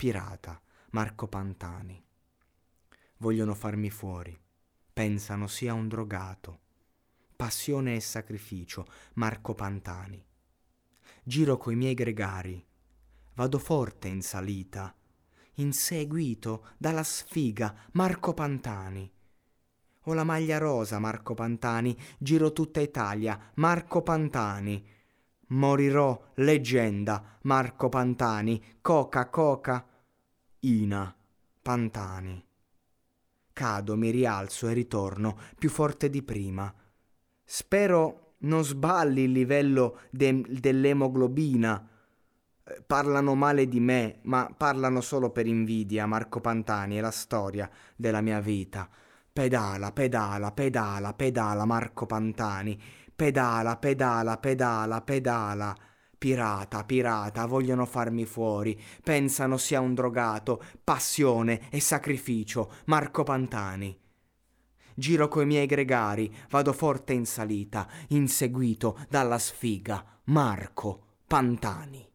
Pirata, Marco Pantani. Vogliono farmi fuori. Pensano sia un drogato. Passione e sacrificio, Marco Pantani. Giro coi miei gregari. Vado forte in salita. Inseguito dalla sfiga, Marco Pantani. Ho la maglia rosa, Marco Pantani. Giro tutta Italia, Marco Pantani. Morirò leggenda, Marco Pantani. Coca, coca. Ina, Pantani. Cado, mi rialzo e ritorno più forte di prima. Spero non sballi il livello de- dell'emoglobina. Eh, parlano male di me, ma parlano solo per invidia. Marco Pantani è la storia della mia vita. Pedala, pedala, pedala, pedala, Marco Pantani. Pedala, pedala, pedala, pedala. Pirata, pirata, vogliono farmi fuori, pensano sia un drogato, passione e sacrificio, Marco Pantani. Giro coi miei gregari, vado forte in salita, inseguito dalla sfiga, Marco Pantani.